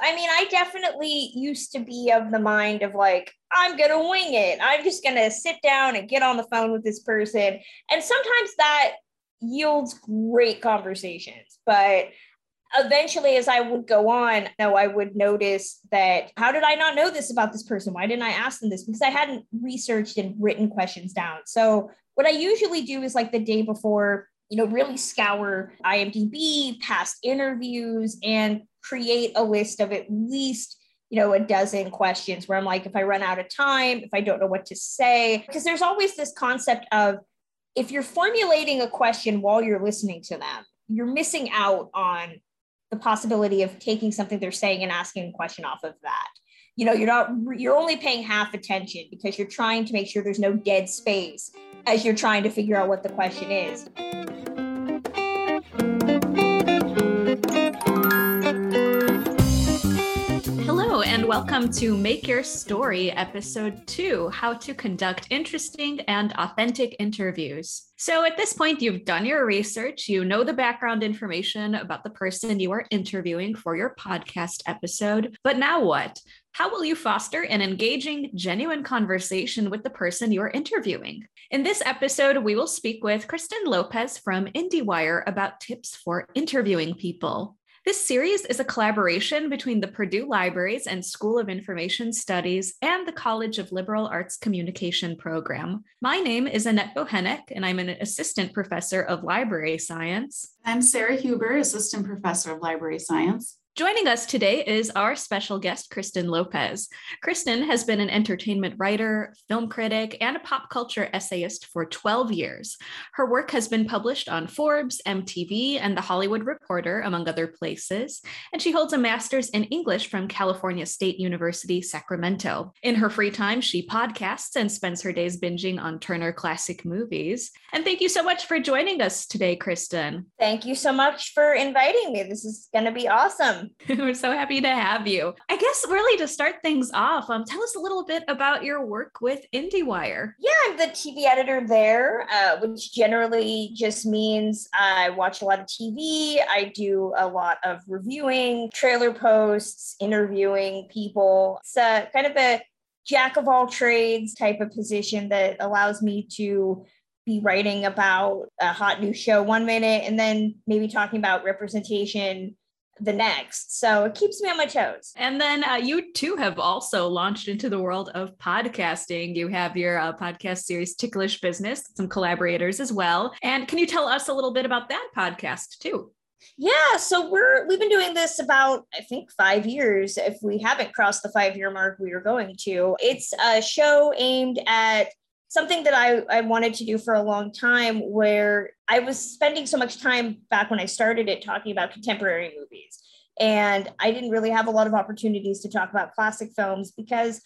I mean, I definitely used to be of the mind of like, I'm going to wing it. I'm just going to sit down and get on the phone with this person. And sometimes that yields great conversations. But eventually, as I would go on, no, I would notice that how did I not know this about this person? Why didn't I ask them this? Because I hadn't researched and written questions down. So, what I usually do is like the day before, you know, really scour IMDb, past interviews, and create a list of at least you know, a dozen questions where I'm like, if I run out of time, if I don't know what to say, because there's always this concept of if you're formulating a question while you're listening to them, you're missing out on the possibility of taking something they're saying and asking a question off of that. You know, you're not, you're only paying half attention because you're trying to make sure there's no dead space as you're trying to figure out what the question is. Welcome to Make Your Story, Episode 2 How to Conduct Interesting and Authentic Interviews. So, at this point, you've done your research, you know the background information about the person you are interviewing for your podcast episode. But now what? How will you foster an engaging, genuine conversation with the person you are interviewing? In this episode, we will speak with Kristen Lopez from IndieWire about tips for interviewing people. This series is a collaboration between the Purdue Libraries and School of Information Studies and the College of Liberal Arts Communication program. My name is Annette Bochenek, and I'm an assistant professor of library science. I'm Sarah Huber, assistant professor of library science. Joining us today is our special guest, Kristen Lopez. Kristen has been an entertainment writer, film critic, and a pop culture essayist for 12 years. Her work has been published on Forbes, MTV, and The Hollywood Reporter, among other places, and she holds a master's in English from California State University, Sacramento. In her free time, she podcasts and spends her days binging on Turner Classic Movies. And thank you so much for joining us today, Kristen. Thank you so much for inviting me. This is going to be awesome. We're so happy to have you. I guess really to start things off, um, tell us a little bit about your work with IndieWire. Yeah, I'm the TV editor there, uh, which generally just means I watch a lot of TV. I do a lot of reviewing, trailer posts, interviewing people. It's uh, kind of a jack of all trades type of position that allows me to be writing about a hot new show one minute and then maybe talking about representation the next. So it keeps me on my toes. And then uh, you too have also launched into the world of podcasting. You have your uh, podcast series, Ticklish Business, some collaborators as well. And can you tell us a little bit about that podcast too? Yeah, so we're we've been doing this about I think 5 years if we haven't crossed the 5 year mark we are going to. It's a show aimed at something that I, I wanted to do for a long time where I was spending so much time back when I started it talking about contemporary movies. And I didn't really have a lot of opportunities to talk about classic films because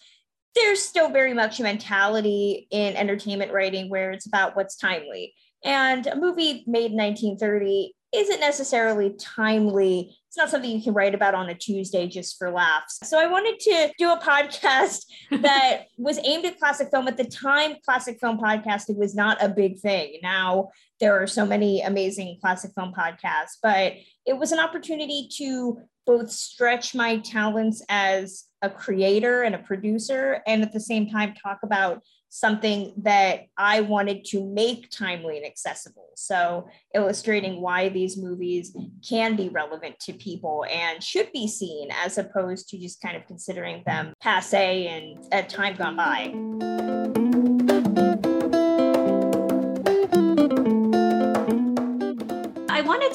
there's still very much a mentality in entertainment writing where it's about what's timely. And a movie made in 1930 isn't necessarily timely. It's not something you can write about on a Tuesday just for laughs. So I wanted to do a podcast that was aimed at classic film. At the time, classic film podcasting was not a big thing. Now there are so many amazing classic film podcasts, but it was an opportunity to both stretch my talents as a creator and a producer and at the same time talk about something that I wanted to make timely and accessible. So, illustrating why these movies can be relevant to people and should be seen as opposed to just kind of considering them passe and a time gone by.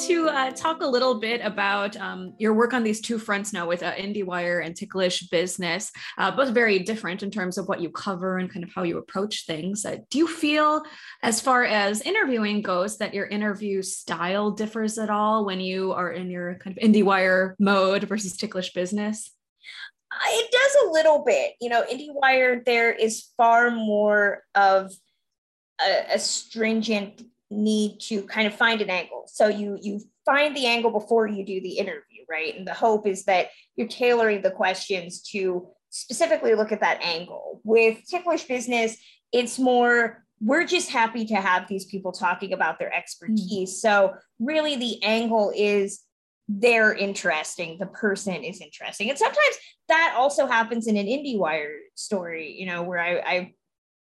To uh, talk a little bit about um, your work on these two fronts now with uh, IndieWire and Ticklish Business, uh, both very different in terms of what you cover and kind of how you approach things. Uh, do you feel, as far as interviewing goes, that your interview style differs at all when you are in your kind of IndieWire mode versus Ticklish Business? Uh, it does a little bit. You know, IndieWire, there is far more of a, a stringent need to kind of find an angle. So you you find the angle before you do the interview, right? And the hope is that you're tailoring the questions to specifically look at that angle. With ticklish business, it's more we're just happy to have these people talking about their expertise. Mm. So really the angle is they're interesting, the person is interesting. And sometimes that also happens in an IndieWire story, you know, where I, I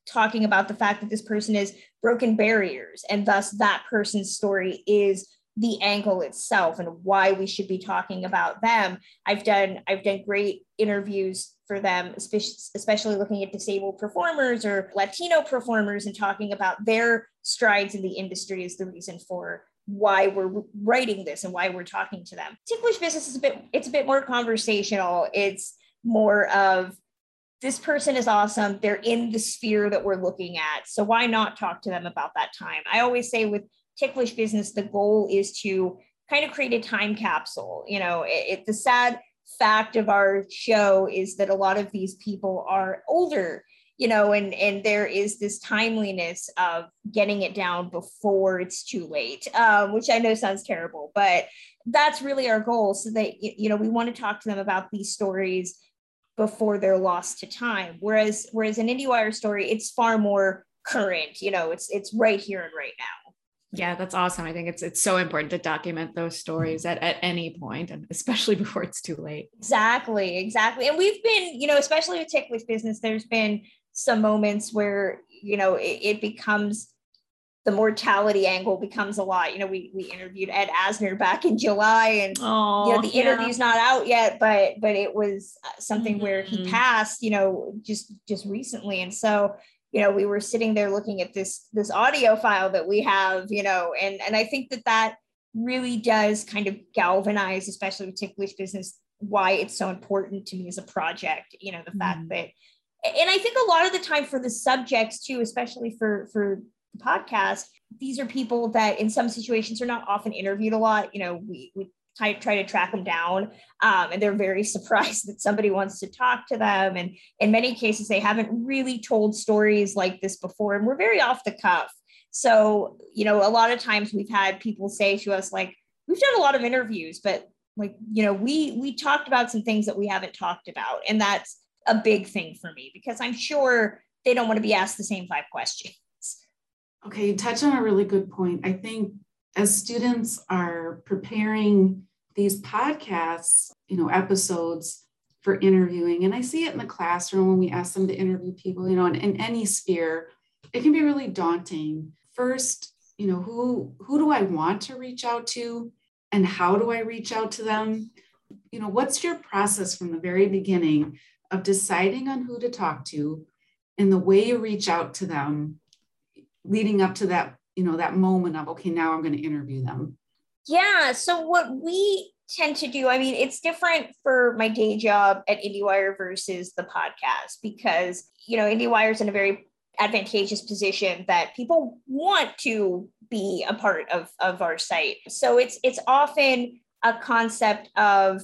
talking about the fact that this person is broken barriers and thus that person's story is the angle itself and why we should be talking about them. I've done i've done great interviews for them especially looking at disabled performers or latino performers and talking about their strides in the industry is the reason for why we're writing this and why we're talking to them. Ticklish business is a bit it's a bit more conversational. It's more of this person is awesome. They're in the sphere that we're looking at. So why not talk to them about that time? I always say with ticklish business, the goal is to kind of create a time capsule. You know, it, it, the sad fact of our show is that a lot of these people are older you know and and there is this timeliness of getting it down before it's too late um, which i know sounds terrible but that's really our goal. So that you know we want to talk to them about these stories before they're lost to time whereas whereas an indiewire story it's far more current you know it's it's right here and right now yeah, that's awesome. I think it's it's so important to document those stories at, at any point and especially before it's too late. Exactly, exactly. And we've been, you know, especially with Ticklish business, there's been some moments where, you know, it, it becomes the mortality angle becomes a lot. You know, we we interviewed Ed Asner back in July, and oh, you know the yeah. interview's not out yet, but but it was uh, something mm-hmm. where he mm-hmm. passed. You know, just just recently, and so you know we were sitting there looking at this this audio file that we have you know and and i think that that really does kind of galvanize especially with ticklish business why it's so important to me as a project you know the mm fact that and i think a lot of the time for the subjects too especially for for the podcast these are people that in some situations are not often interviewed a lot. You know we, we try, try to track them down um, and they're very surprised that somebody wants to talk to them. And in many cases they haven't really told stories like this before and we're very off the cuff. So you know a lot of times we've had people say to us like we've done a lot of interviews but like you know we we talked about some things that we haven't talked about and that's a big thing for me because i'm sure they don't want to be asked the same five questions okay you touch on a really good point i think as students are preparing these podcasts, you know, episodes for interviewing, and I see it in the classroom when we ask them to interview people, you know, in, in any sphere, it can be really daunting. First, you know, who who do I want to reach out to and how do I reach out to them? You know, what's your process from the very beginning of deciding on who to talk to and the way you reach out to them leading up to that you know that moment of okay now i'm going to interview them. Yeah so what we tend to do i mean it's different for my day job at indiewire versus the podcast because you know indiewire is in a very advantageous position that people want to be a part of of our site. So it's it's often a concept of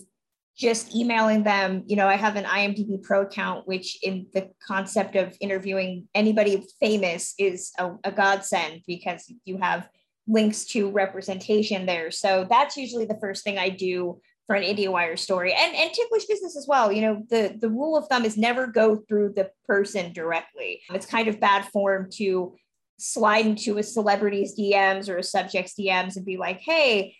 just emailing them. You know, I have an IMDb Pro account, which in the concept of interviewing anybody famous is a, a godsend because you have links to representation there. So that's usually the first thing I do for an IndieWire story and, and ticklish business as well. You know, the, the rule of thumb is never go through the person directly. It's kind of bad form to slide into a celebrity's DMs or a subject's DMs and be like, hey,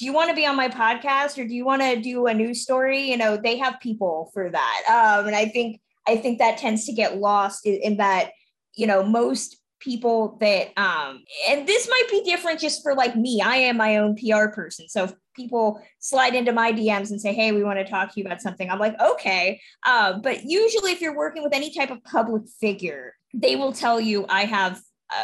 do you want to be on my podcast or do you want to do a news story? You know they have people for that. Um, and i think i think that tends to get lost in, in that you know most people that um and this might be different just for like me. I am my own pr person. So if people slide into my dms and say hey we want to talk to you about something i'm like okay. Uh, but usually if you're working with any type of public figure they will tell you i have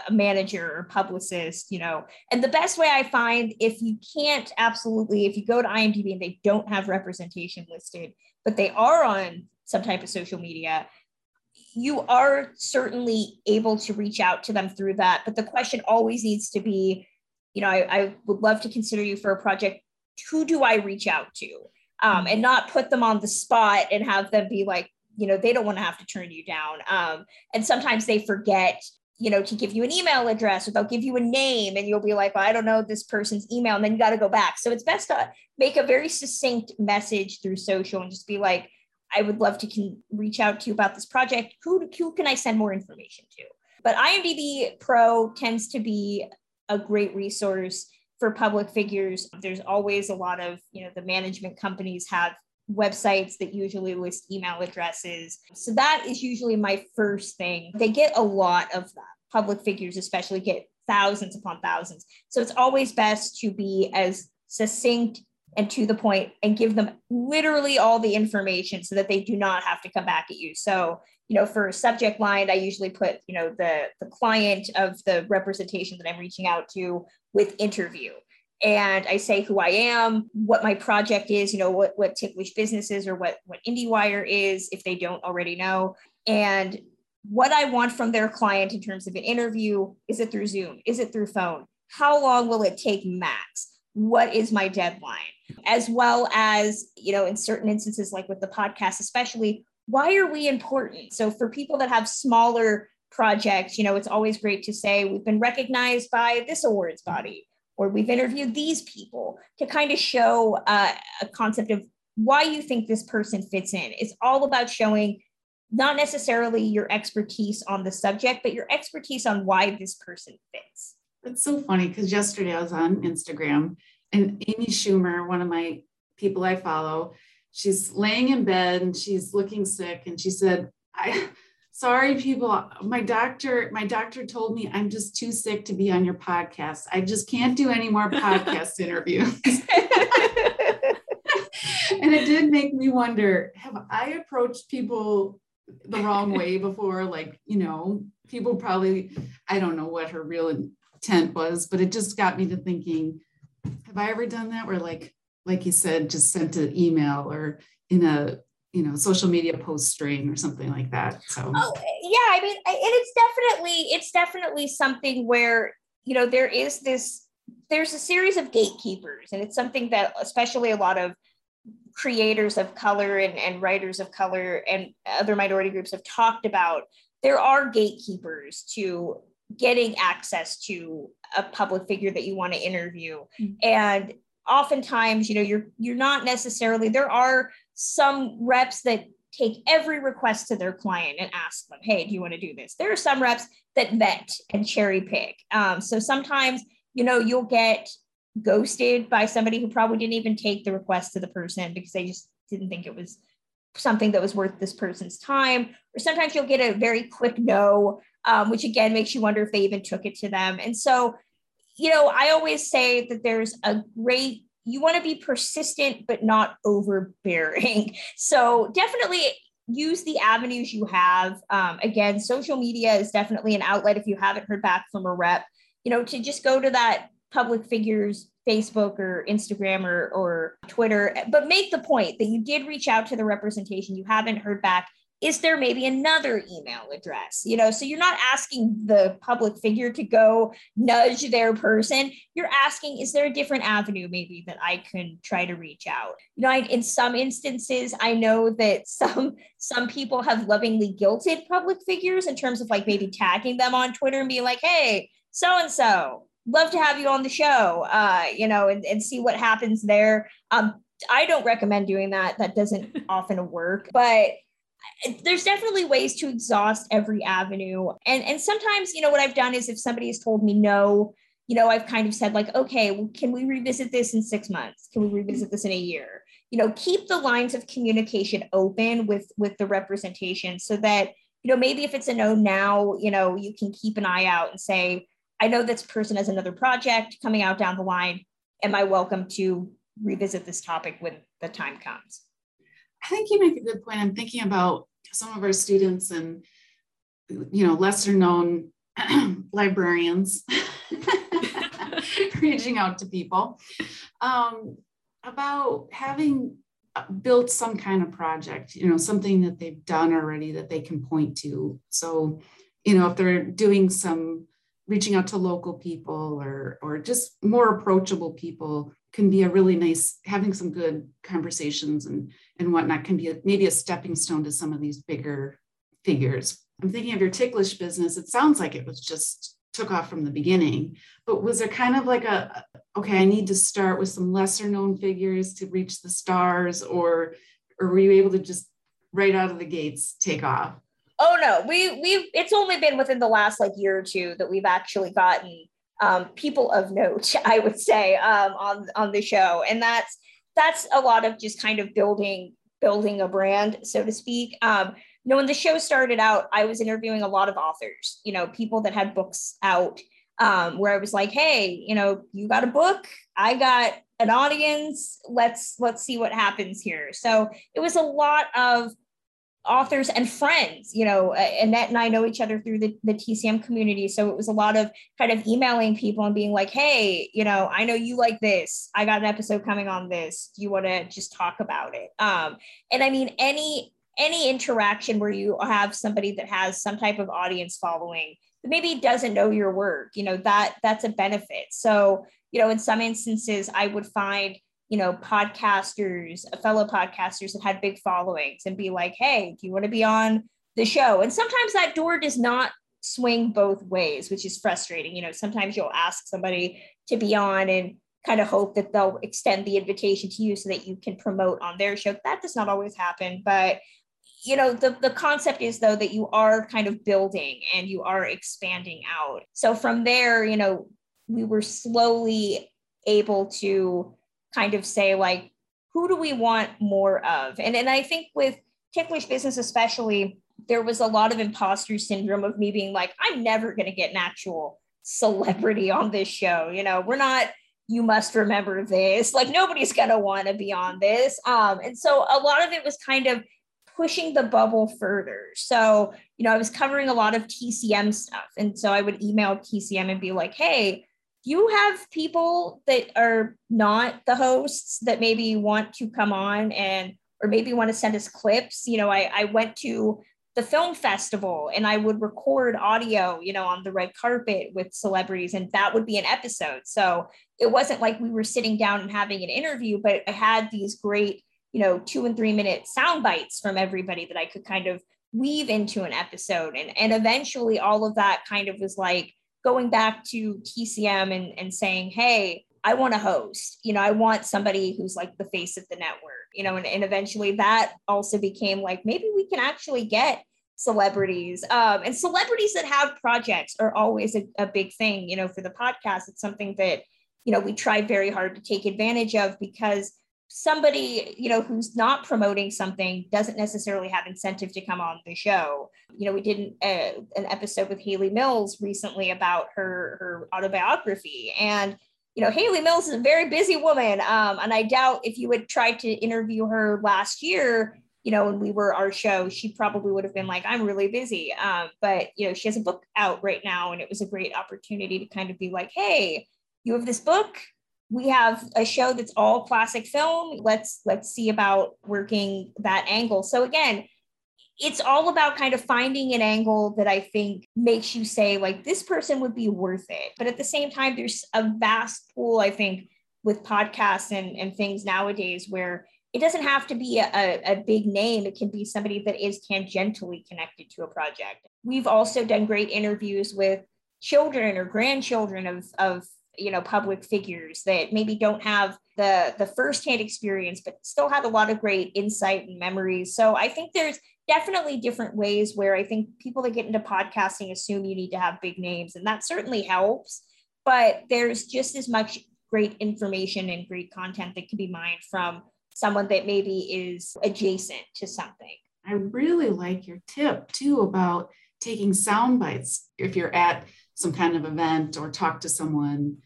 a manager or publicist, you know. And the best way I find if you can't absolutely, if you go to IMDb and they don't have representation listed, but they are on some type of social media, you are certainly able to reach out to them through that. But the question always needs to be, you know, I, I would love to consider you for a project. Who do I reach out to? Um, and not put them on the spot and have them be like, you know, they don't want to have to turn you down. Um, and sometimes they forget you know, to give you an email address or they'll give you a name and you'll be like, well, I don't know this person's email. And then you got to go back. So it's best to make a very succinct message through social and just be like, I would love to can reach out to you about this project. Who, who can I send more information to? But IMDb Pro tends to be a great resource for public figures, there's always a lot of, you know, the management companies have websites that usually list email addresses. So that is usually my first thing. They get a lot of that. Public figures, especially, get thousands upon thousands. So it's always best to be as succinct and to the point and give them literally all the information so that they do not have to come back at you. So, you know, for subject line, I usually put, you know, the the client of the representation that I'm reaching out to with interview. And I say who I am, what my project is, you know, what what Ticklish Business is or what what IndieWire is, if they don't already know. And what I want from their client in terms of an interview. Is it through Zoom? Is it through phone? How long will it take max? What is my deadline? As well as, you know, in certain instances, like with the podcast, especially, why are we important? So for people that have smaller projects, you know, it's always great to say we've been recognized by this awards body or we've interviewed these people to kind of show uh, a concept of why you think this person fits in. It's all about showing not necessarily your expertise on the subject, but your expertise on why this person fits. It's so funny because yesterday I was on Instagram and Amy Schumer, one of my people I follow, she's laying in bed and she's looking sick. And she said, I sorry people, my doctor, my doctor told me I'm just too sick to be on your podcast. I just can't do any more podcast interviews. and it did make me wonder, have I approached people the wrong way before. Like, you know, people probably, I don't know what her real intent was, but it just got me to thinking, have I ever done that where like, like you said, just sent an email or in a, you know, social media post string or something like that. So, oh, yeah, I mean, and it's definitely, it's definitely something where, you know, there is this, there's a series of gatekeepers and it's something that especially a lot of creators of color and, and writers of color and other minority groups have talked about, there are gatekeepers to getting access to a public figure that you want to interview. Mm-hmm. And oftentimes, you know, you're you're not necessarily there are some reps that take every request to their client and ask them, hey, do you want to do this? There are some reps that vet and cherry pick. Um, so sometimes, you know, you'll get ghosted by somebody who probably didn't even take the request to the person because they just didn't think it was something that was worth this person's time. Or sometimes you'll get a very quick no, um, which again makes you wonder if they even took it to them. And so, you know, I always say that there's a great, you want to be persistent, but not overbearing. So definitely use the avenues you have. Um, again, social media is definitely an outlet if you haven't heard back from a rep, you know, to just go to that public figures Facebook or Instagram or, or Twitter, but make the point that you did reach out to the representation, you haven't heard back. Is there maybe another email address? You know, so you're not asking the public figure to go nudge their person. You're asking, is there a different avenue maybe that I can try to reach out? You know, I, in some instances, I know that some some people have lovingly guilted public figures in terms of like maybe tagging them on Twitter and being like, hey, so and so, love to have you on the show, uh, you know, and, and see what happens there. Um, I don't recommend doing that. That doesn't often work, but there's definitely ways to exhaust every avenue. And, and sometimes, you know, what I've done is if somebody has told me no, you know, I've kind of said like, okay, well, can we revisit this in six months? Can we revisit this in a year? You know, keep the lines of communication open with with the representation so that, you know, maybe if it's a no now, you know, you can keep an eye out and say, I know this person has another project coming out down the line. Am I welcome to revisit this topic when the time comes? I think you make a good point. I'm thinking about some of our students and you know lesser known librarians reaching out to people um, about having built some kind of project you know something that they've done already that they can point to so you know if they're doing some reaching out to local people or or just more approachable people can be a really nice having some good conversations and and whatnot can be a, maybe a stepping stone to some of these bigger figures. I'm thinking of your ticklish business. It sounds like it was just took off from the beginning but was there kind of like a okay i need to start with some lesser known figures to reach the stars or or were you able to just right out of the gates take off? Oh no, we we've it's only been within the last like year or two that we've actually gotten um, people of note, I would say, um, on on the show, and that's that's a lot of just kind of building building a brand, so to speak. Um, you know, when the show started out, I was interviewing a lot of authors, you know, people that had books out, um, where I was like, hey, you know, you got a book, I got an audience. Let's let's see what happens here. So it was a lot of authors and friends you know annette and i know each other through the, the tcm community. So it was a lot of kind of emailing people and being like hey you know i know you like this. I got an episode coming on this. Do you want to just talk about it? Um and i mean any any interaction where you have somebody that has some type of audience following that maybe doesn't know your work you know that that's a benefit. So you know in some instances i would find you know, podcasters, fellow podcasters that had big followings and be like, hey, do you want to be on the show? And sometimes that door does not swing both ways, which is frustrating. You know, sometimes you'll ask somebody to be on and kind of hope that they'll extend the invitation to you so that you can promote on their show. That does not always happen, but you know the, the concept is though that you are kind of building and you are expanding out so from there you know we were slowly able to kind of say like who do we want more of? And and i think with ticklish business especially there was a lot of imposter syndrome of me being like i'm never going to get an actual celebrity on this show you know? We're not you must remember this. Like nobody's going to want to be on this. Um and so a lot of it was kind of pushing the bubble further. So you know i was covering a lot of tcm stuff. And so i would email tcm and be like hey you have people that are not the hosts that maybe want to come on and or maybe want to send us clips. You know i, I went to the film festival and i would record audio you know on the red carpet with celebrities and that would be an episode. So it wasn't like we were sitting down and having an interview but i had these great you know two and three minute sound bites from everybody that i could kind of weave into an episode. And and eventually all of that kind of was like going back to TCM and, and saying, hey, I want to host, you know, I want somebody who's like the face of the network, you know, and, and eventually that also became like, maybe we can actually get celebrities. Um, and celebrities that have projects are always a, a big thing, you know, for the podcast. It's something that, you know, we try very hard to take advantage of because somebody you know who's not promoting something doesn't necessarily have incentive to come on the show. You know we did an, uh, an episode with hayley mills recently about her her autobiography. And you know hayley mills is a very busy woman. Um, and i doubt if you had tried to interview her last year you know when we were our show she probably would have been like i'm really busy. Um, but you know she has a book out right now and it was a great opportunity to kind of be like hey you have this book we have a show that's all classic film. Let's let's see about working that angle. So again it's all about kind of finding an angle that i think makes you say like this person would be worth it. But at the same time there's a vast pool i think with podcasts and, and things nowadays where it doesn't have to be a, a big name. It can be somebody that is tangentially connected to a project. We've also done great interviews with children or grandchildren of, of you know public figures that maybe don't have the the firsthand experience but still have a lot of great insight and memories. So i think there's definitely different ways where i think people that get into podcasting assume you need to have big names and that certainly helps. But there's just as much great information and great content that can be mined from someone that maybe is adjacent to something. I really like your tip too about taking sound bites if you're at some kind of event or talk to someone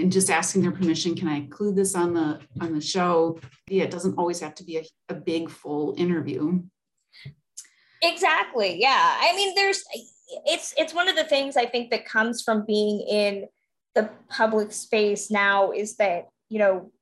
and just asking their permission can i include this on the on the show? Yeah it doesn't always have to be a, a big full interview. Exactly yeah. I mean there's it's it's one of the things i think that comes from being in the public space now is that you know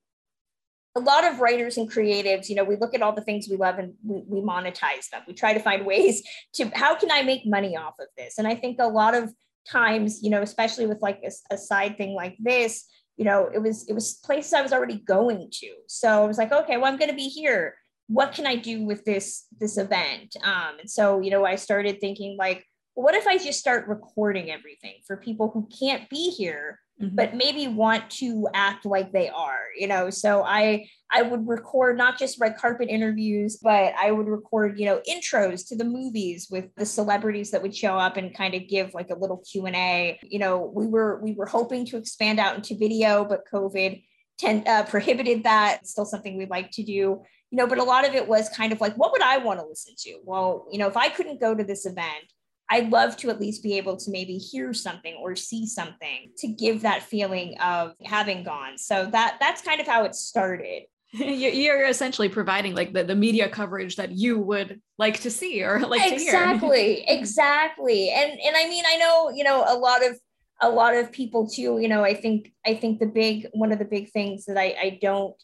a lot of writers and creatives you know we look at all the things we love and we, we monetize them. We try to find ways to how can i make money off of this? And i think a lot of times you know especially with like a, a, side thing like this you know it was it was places i was already going to. So i was like okay well i'm going to be here. What can i do with this this event? Um, and so you know i started thinking like what if i just start recording everything for people who can't be here mm-hmm. but maybe want to act like they are, you know. So I I would record not just red carpet interviews, but I would record, you know, intros to the movies with the celebrities that would show up and kind of give like a little Q&A. You know, we were we were hoping to expand out into video, but COVID ten, uh, prohibited that. It's still something we'd like to do. You know, but a lot of it was kind of like, what would I want to listen to? Well, you know, if I couldn't go to this event, I'd love to at least be able to maybe hear something or see something to give that feeling of having gone. So that that's kind of how it started. You're essentially providing like the, the media coverage that you would like to see or like exactly, to hear. exactly. Exactly. And and I mean, I know, you know, a lot of a lot of people too, you know, I think I think the big one of the big things that I, I don't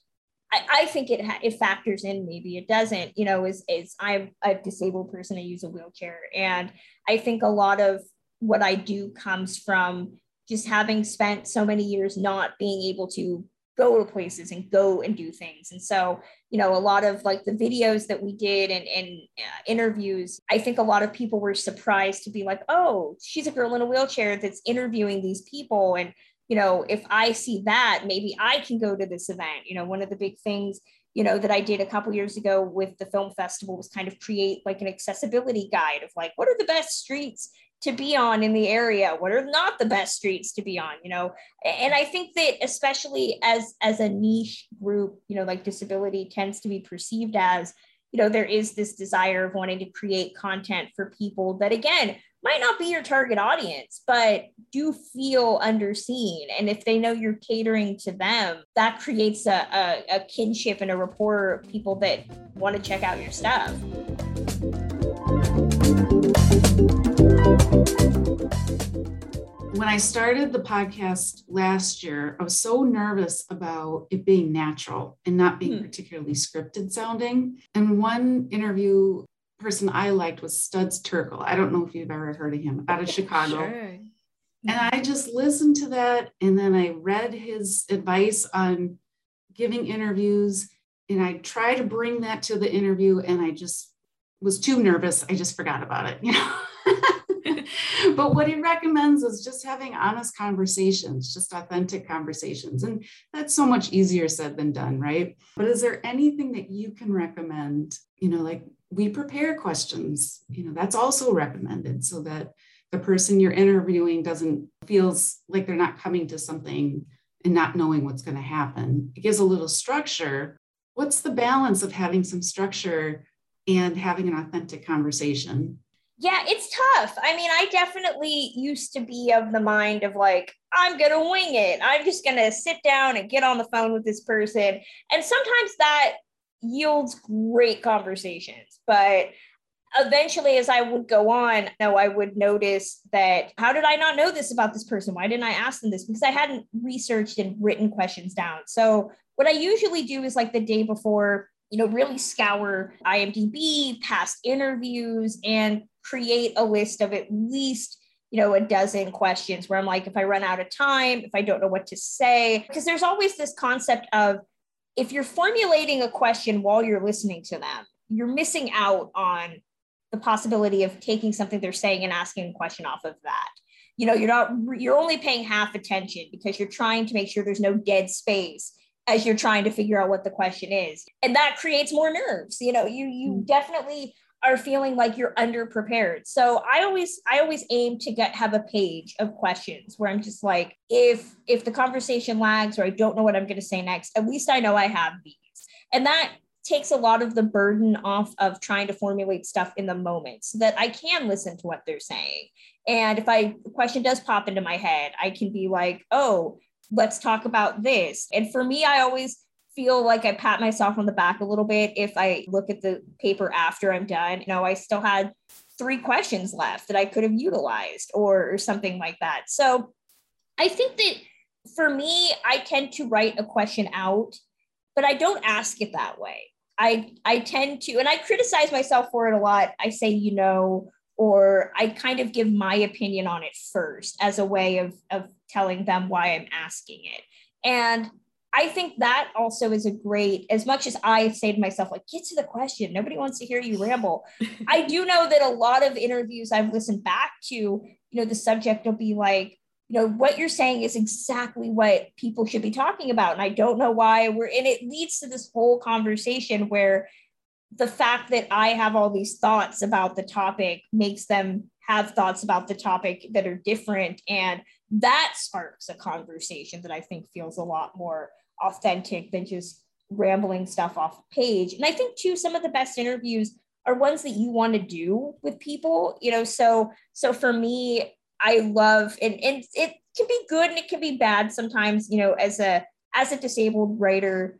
I, I think it ha- it factors in maybe it doesn't you know is is I'm a disabled person I use a wheelchair and I think a lot of what I do comes from just having spent so many years not being able to go to places and go and do things. And so you know a lot of like the videos that we did and, and uh, interviews i think a lot of people were surprised to be like oh she's a girl in a wheelchair that's interviewing these people and you know, if I see that, maybe I can go to this event. You know, one of the big things, you know, that I did a couple years ago with the film festival was kind of create like an accessibility guide of like, what are the best streets to be on in the area? What are not the best streets to be on? You know, and I think that especially as as a niche group, you know, like disability tends to be perceived as, you know, there is this desire of wanting to create content for people that again might not be your target audience, but do feel underseen. And if they know you're catering to them, that creates a, a, a kinship and a rapport of people that want to check out your stuff. When I started the podcast last year, I was so nervous about it being natural and not being hmm. particularly scripted sounding. And one interview person I liked was Studs Terkel. I don't know if you've ever heard of him out of Chicago. Sure. And I mm-hmm. just listened to that and then I read his advice on giving interviews and I tried to bring that to the interview and I just was too nervous. I just forgot about it, you know. but what he recommends is just having honest conversations, just authentic conversations. And that's so much easier said than done, right? But is there anything that you can recommend, you know, like we prepare questions, you know, that's also recommended so that the person you're interviewing doesn't feels like they're not coming to something and not knowing what's going to happen. It gives a little structure. What's the balance of having some structure and having an authentic conversation? Yeah, it's tough. I mean, I definitely used to be of the mind of like, I'm going to wing it. I'm just going to sit down and get on the phone with this person. And sometimes that yields great conversations. But eventually, as I would go on, no, I would notice that how did I not know this about this person? Why didn't I ask them this? Because I hadn't researched and written questions down. So, what I usually do is like the day before, you know, really scour IMDb, past interviews, and create a list of at least you know, a dozen questions where I'm like, if I run out of time, if I don't know what to say, because there's always this concept of if you're formulating a question while you're listening to them, you're missing out on the possibility of taking something they're saying and asking a question off of that. You know, you're not, you're only paying half attention because you're trying to make sure there's no dead space as you're trying to figure out what the question is. And that creates more nerves. You know, you, you mm. definitely are feeling like you're underprepared. So I always I always aim to get have a page of questions where I'm just like if if the conversation lags or I don't know what I'm going to say next, at least I know I have these. And that takes a lot of the burden off of trying to formulate stuff in the moment so that I can listen to what they're saying. And if I a question does pop into my head, I can be like, "Oh, let's talk about this." And for me, I always feel like I pat myself on the back a little bit if I look at the paper after I'm done. You know, I still had three questions left that I could have utilized or, or something like that. So I think that for me, I tend to write a question out, but I don't ask it that way. I I tend to, and I criticize myself for it a lot. I say, you know, or I kind of give my opinion on it first as a way of of telling them why I'm asking it. And I think that also is a great, as much as I say to myself, like, get to the question. Nobody wants to hear you ramble. I do know that a lot of interviews I've listened back to, you know, the subject will be like, you know what you're saying is exactly what people should be talking about and i don't know why we're and it leads to this whole conversation where the fact that i have all these thoughts about the topic makes them have thoughts about the topic that are different and that sparks a conversation that i think feels a lot more authentic than just rambling stuff off page. And i think too some of the best interviews are ones that you want to do with people you know? So so for me i love and, and it can be good and it can be bad sometimes you know as a as a disabled writer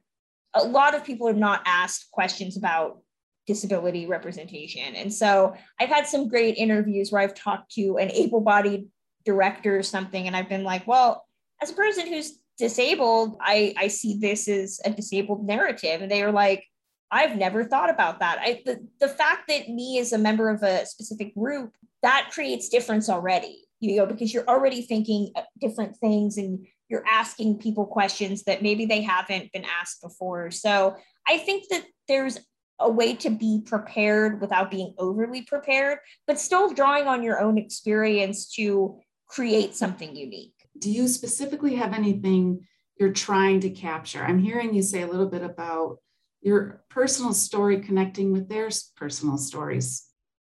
a lot of people are not asked questions about disability representation. And so i've had some great interviews where i've talked to an able-bodied director or something and i've been like well as a person who's disabled i i see this as a disabled narrative and they are like I've never thought about that. I the, the fact that me as a member of a specific group that creates difference already, you know, because you're already thinking different things and you're asking people questions that maybe they haven't been asked before. So I think that there's a way to be prepared without being overly prepared, but still drawing on your own experience to create something unique. Do you specifically have anything you're trying to capture? I'm hearing you say a little bit about your personal story connecting with their personal stories?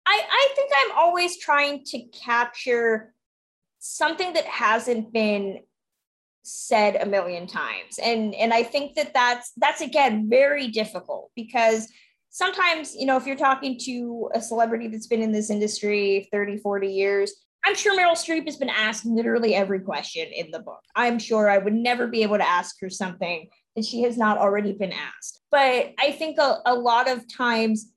I, I think I'm always trying to capture something that hasn't been said a million times and and i think that that's that's again very difficult because sometimes you know if you're talking to a celebrity that's been in this industry 30 40 years i'm sure meryl streep has been asked literally every question in the book i'm sure i would never be able to ask her something that she has not already been asked. But I think a, a lot of times,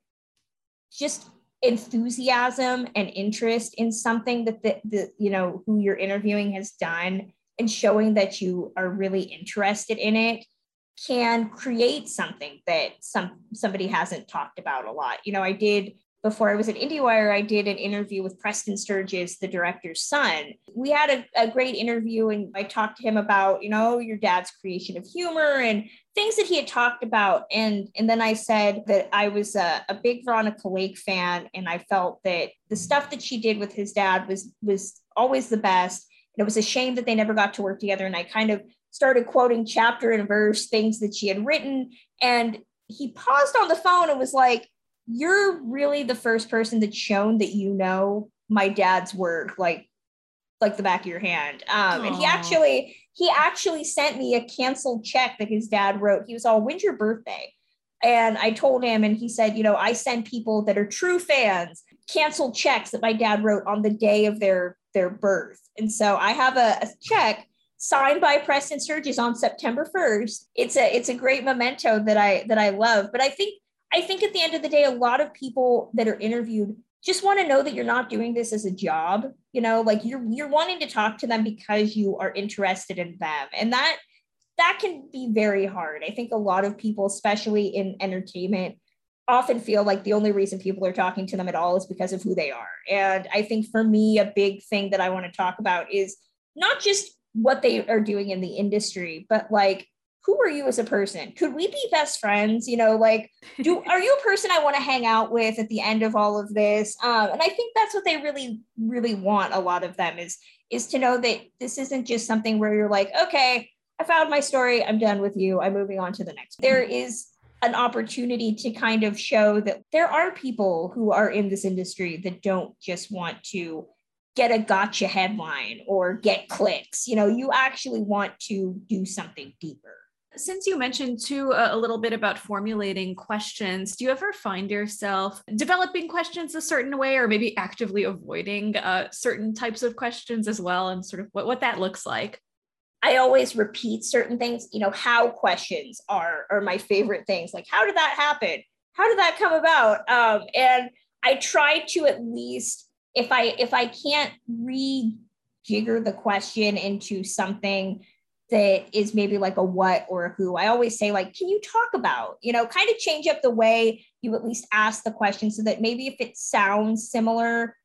just enthusiasm and interest in something that the, the you know who you're interviewing has done and showing that you are really interested in it can create something that some somebody hasn't talked about a lot. You know, I did before I was at IndieWire, I did an interview with Preston Sturges, the director's son. We had a, a, great interview, and I talked to him about, you know, your dad's creation of humor and things that he had talked about. And, and then I said that I was a, a big Veronica Lake fan, and I felt that the stuff that she did with his dad was was always the best. And it was a shame that they never got to work together. And I kind of started quoting chapter and verse things that she had written. And he paused on the phone and was like, you're really the first person that's shown that you know my dad's work like like the back of your hand. Um Aww. and he actually he actually sent me a canceled check that his dad wrote. He was all when's your birthday? And i told him and he said you know i send people that are true fans canceled checks that my dad wrote on the day of their their birth. And so i have a, a check signed by preston sturges on september 1st it's a it's a great memento that i that i love. But i think I think at the end of the day, a lot of people that are interviewed just want to know that you're not doing this as a job. You know, like you're you're wanting to talk to them because you are interested in them. And that that can be very hard. I think a lot of people, especially in entertainment, often feel like the only reason people are talking to them at all is because of who they are. And I think for me, a big thing that I want to talk about is not just what they are doing in the industry, but like who are you as a person? Could we be best friends? You know, like, do are you a person I want to hang out with at the end of all of this? Um, and I think that's what they really, really want. A lot of them is is to know that this isn't just something where you're like, okay, I found my story, I'm done with you, I'm moving on to the next. There is an opportunity to kind of show that there are people who are in this industry that don't just want to get a gotcha headline or get clicks. You know, you actually want to do something deeper since you mentioned too a little bit about formulating questions, do you ever find yourself developing questions a certain way, or maybe actively avoiding uh, certain types of questions as well, and sort of what, what that looks like? I always repeat certain things. You know, how questions are are my favorite things. Like, how did that happen? How did that come about? Um, and I try to at least, if I if I can't rejigger the question into something that is maybe like a what or a who. I always say, like, can you talk about, you know, kind of change up the way you at least ask the question so that maybe if it sounds similar,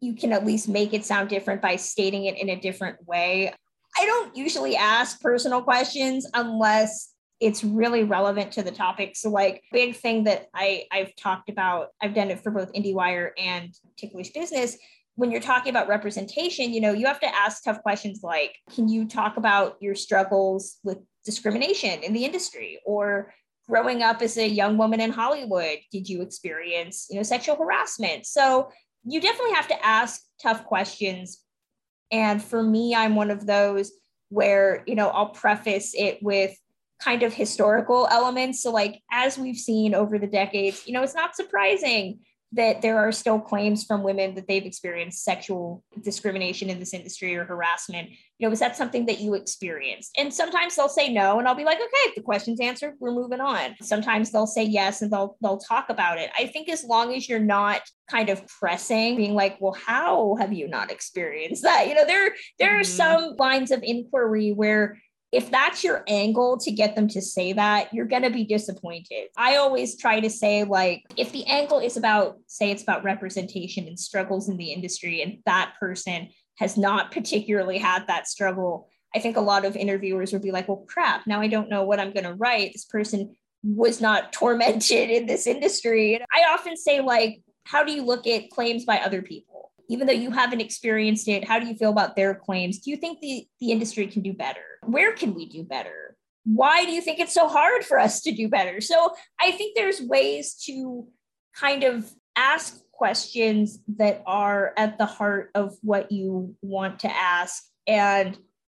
you can at least make it sound different by stating it in a different way. I don't usually ask personal questions unless it's really relevant to the topic. So, like, big thing that I I've talked about, I've done it for both IndieWire and Ticklish Business, when you're talking about representation, you know, you have to ask tough questions like, can you talk about your struggles with discrimination in the industry or growing up as a young woman in Hollywood, did you experience, you know, sexual harassment? So you definitely have to ask tough questions. And for me, I'm one of those where, you know, I'll preface it with kind of historical elements. So, like, as we've seen over the decades, you know, it's not surprising that there are still claims from women that they've experienced sexual discrimination in this industry or harassment. You know, is that something that you experienced? And sometimes they'll say no, and I'll be like, okay, if the question's answered, we're moving on. Sometimes they'll say yes and they'll they'll talk about it. I think as long as you're not kind of pressing, being like, well, how have you not experienced that? You know, there there mm-hmm. are some lines of inquiry where if that's your angle to get them to say that, you're going to be disappointed. I always try to say, like, if the angle is about, say, it's about representation and struggles in the industry, and that person has not particularly had that struggle, I think a lot of interviewers would be like, well, crap, now I don't know what I'm going to write. This person was not tormented in this industry. I often say, like, how do you look at claims by other people? Even though you haven't experienced it, how do you feel about their claims? Do you think the, the industry can do better? Where can we do better? Why do you think it's so hard for us to do better? So I think there's ways to kind of ask questions that are at the heart of what you want to ask and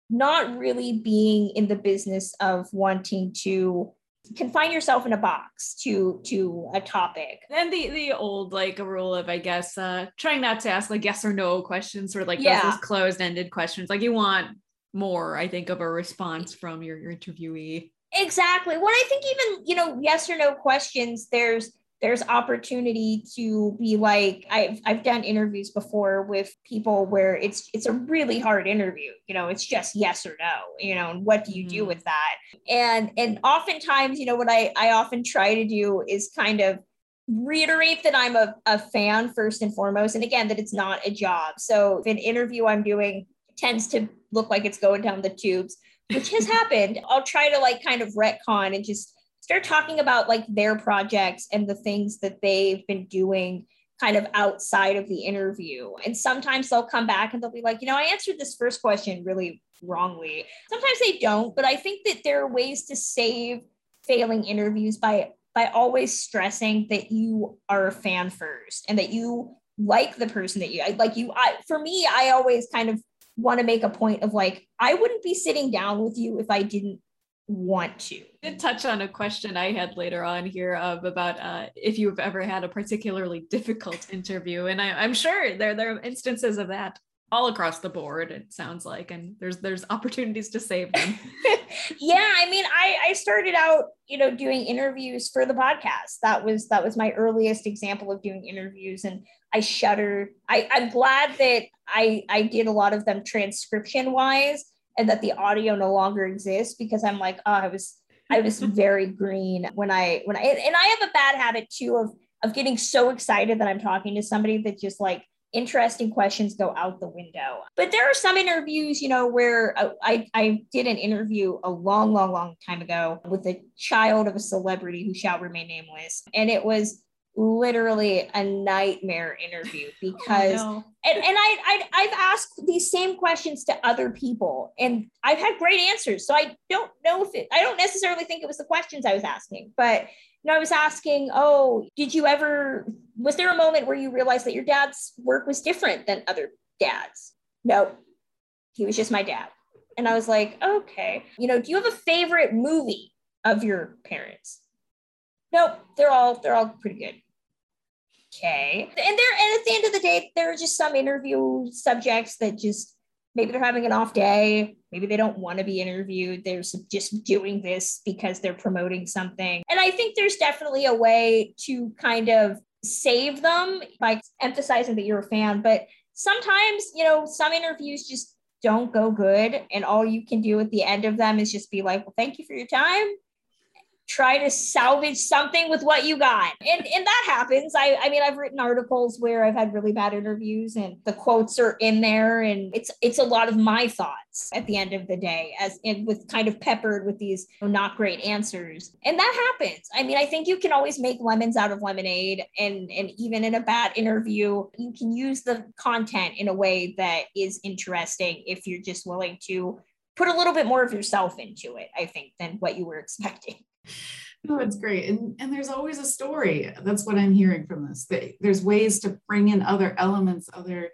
not really being in the business of wanting to confine yourself in a box to to a topic. And the the old like a rule of i guess uh trying not to ask like yes or no questions or like yeah. those closed-ended questions. Like you want more i think of a response from your, your interviewee. Exactly. Well i think even you know yes or no questions there's there's opportunity to be like I've I've done interviews before with people where it's it's a really hard interview. You know, it's just yes or no, you know, and what do you mm-hmm. do with that? And and oftentimes, you know, what I I often try to do is kind of reiterate that I'm a, a fan first and foremost. And again, that it's not a job. So if an interview I'm doing tends to look like it's going down the tubes, which has happened, I'll try to like kind of retcon and just start talking about like their projects and the things that they've been doing kind of outside of the interview. And sometimes they'll come back and they'll be like, you know, I answered this first question really wrongly. Sometimes they don't, but I think that there are ways to save failing interviews by by always stressing that you are a fan first and that you like the person that you like you I for me I always kind of want to make a point of like I wouldn't be sitting down with you if I didn't want to. Did touch on a question I had later on here of about uh, if you've ever had a particularly difficult interview, and I, am sure there there are instances of that all across the board. It sounds like, and there's there's opportunities to save them. yeah, I mean, I I started out you know doing interviews for the podcast. That was that was my earliest example of doing interviews, and I shudder. I I'm glad that I I did a lot of them transcription wise and that the audio no longer exists because I'm like, oh, I was I was very green when I when I and I have a bad habit too of of getting so excited that I'm talking to somebody that just like interesting questions go out the window. But there are some interviews, you know, where uh, I, I did an interview a long, long, long time ago with a child of a celebrity who shall remain nameless. And it was literally a nightmare interview oh, because oh, no. and, and I, I I've asked these same questions to other people and I've had great answers. So I don't know if it I don't necessarily think it was the questions I was asking, but you know, I was asking, oh, did you ever was there a moment where you realized that your dad's work was different than other dads? No, he was just my dad. And I was like, okay, you know, do you have a favorite movie of your parents? Nope, they're all they're all pretty good. Okay. And there and at the end of the day, there are just some interview subjects that just maybe they're having an off day, maybe they don't want to be interviewed. They're just doing this because they're promoting something. And I think there's definitely a way to kind of save them by emphasizing that you're a fan. But sometimes, you know, some interviews just don't go good. And all you can do at the end of them is just be like, well, thank you for your time try to salvage something with what you got. And and that happens. I I mean I've written articles where I've had really bad interviews and the quotes are in there and it's it's a lot of my thoughts at the end of the day as and with kind of peppered with these not great answers. And that happens. I mean I think you can always make lemons out of lemonade and and even in a bad interview you can use the content in a way that is interesting if you're just willing to put a little bit more of yourself into it, I think, than what you were expecting. No, it's great. And, and there's always a story. That's what I'm hearing from this. There's ways to bring in other elements, other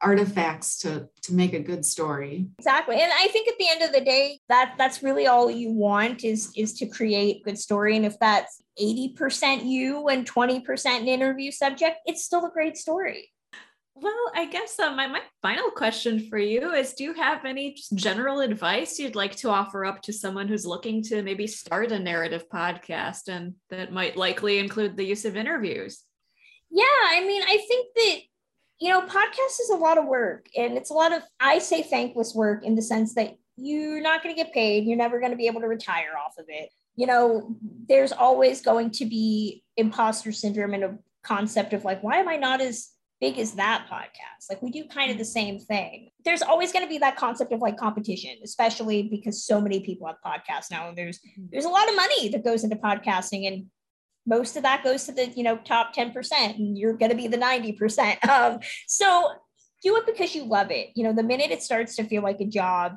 artifacts to to make a good story exactly and i think at the end of the day that that's really all you want is is to create good story and if that's 80% you and 20% an interview subject it's still a great story well, I guess uh, my, my final question for you is Do you have any general advice you'd like to offer up to someone who's looking to maybe start a narrative podcast and that might likely include the use of interviews? Yeah, I mean, I think that, you know, podcast is a lot of work and it's a lot of, I say thankless work in the sense that you're not going to get paid, you're never going to be able to retire off of it. You know, there's always going to be imposter syndrome and a concept of like, why am I not as big is that podcast? Like we do kind of the same thing. There's always going to be that concept of like competition, especially because so many people have podcasts now, and there's mm-hmm. there's a lot of money that goes into podcasting, and most of that goes to the you know top ten percent, and you're going to be the ninety percent. Um, so do it because you love it. You know, the minute it starts to feel like a job,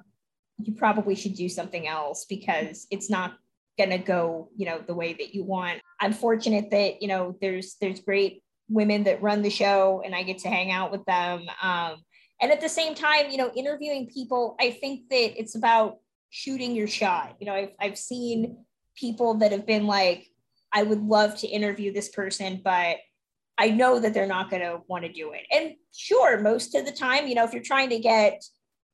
you probably should do something else because it's not going to go you know the way that you want i'm fortunate that you know there's there's great women that run the show and I get to hang out with them. Um, and at the same time, you know, interviewing people, I think that it's about shooting your shot. You know, I've, I've seen people that have been like, I would love to interview this person, but I know that they're not going to want to do it. And sure, most of the time, you know, if you're trying to get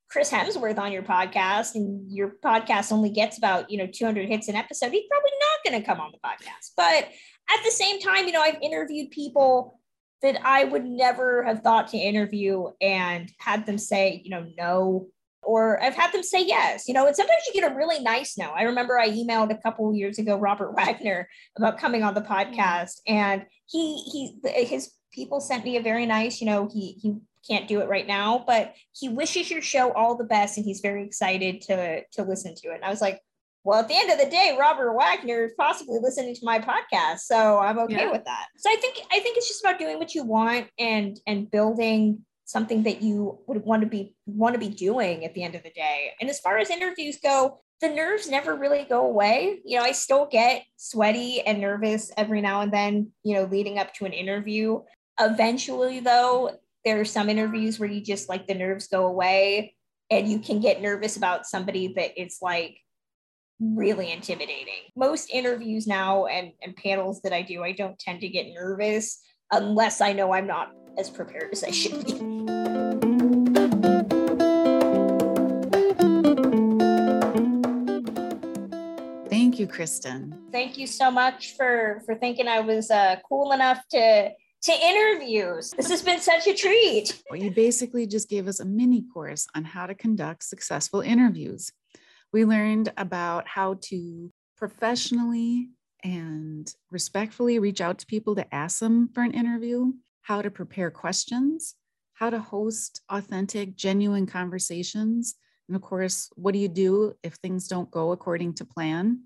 Chris Hemsworth on your podcast and your podcast only gets about, you know, 200 hits an episode, he's probably not going to come on the podcast. But at the same time, you know, I've interviewed people that I would never have thought to interview and had them say, you know, no, or I've had them say yes, you know, and sometimes you get a really nice no. I remember I emailed a couple years ago Robert Wagner about coming on the mm-hmm. podcast and he he his people sent me a very nice, you know, he he can't do it right now, but he wishes your show all the best and he's very excited to to listen to it. And I was like, well, at the end of the day, Robert Wagner is possibly listening to my podcast, so I'm okay yeah. with that. So I think I think it's just about doing what you want and and building something that you would want to be want to be doing at the end of the day. And as far as interviews go, the nerves never really go away. You know, I still get sweaty and nervous every now and then, you know, leading up to an interview. Eventually, though, there are some interviews where you just like the nerves go away and you can get nervous about somebody that it's like really intimidating. Most interviews now and, and panels that I do, I don't tend to get nervous unless I know I'm not as prepared as I should be. Thank you, Kristen. Thank you so much for for thinking I was uh, cool enough to to interviews. This has been such a treat. Well, you basically just gave us a mini course on how to conduct successful interviews. We learned about how to professionally and respectfully reach out to people to ask them for an interview, how to prepare questions, how to host authentic, genuine conversations. And of course, what do you do if things don't go according to plan?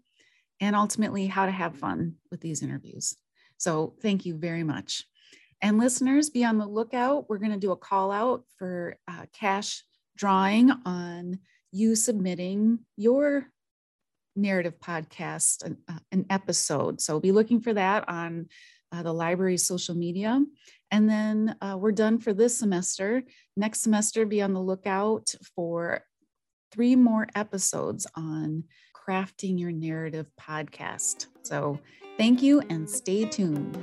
And ultimately, how to have fun with these interviews. So, thank you very much. And listeners, be on the lookout. We're going to do a call out for uh, cash drawing on you submitting your narrative podcast, an, uh, an episode. So be looking for that on uh, the library's social media. And then uh, we're done for this semester. Next semester, be on the lookout for three more episodes on crafting your narrative podcast. So thank you and stay tuned.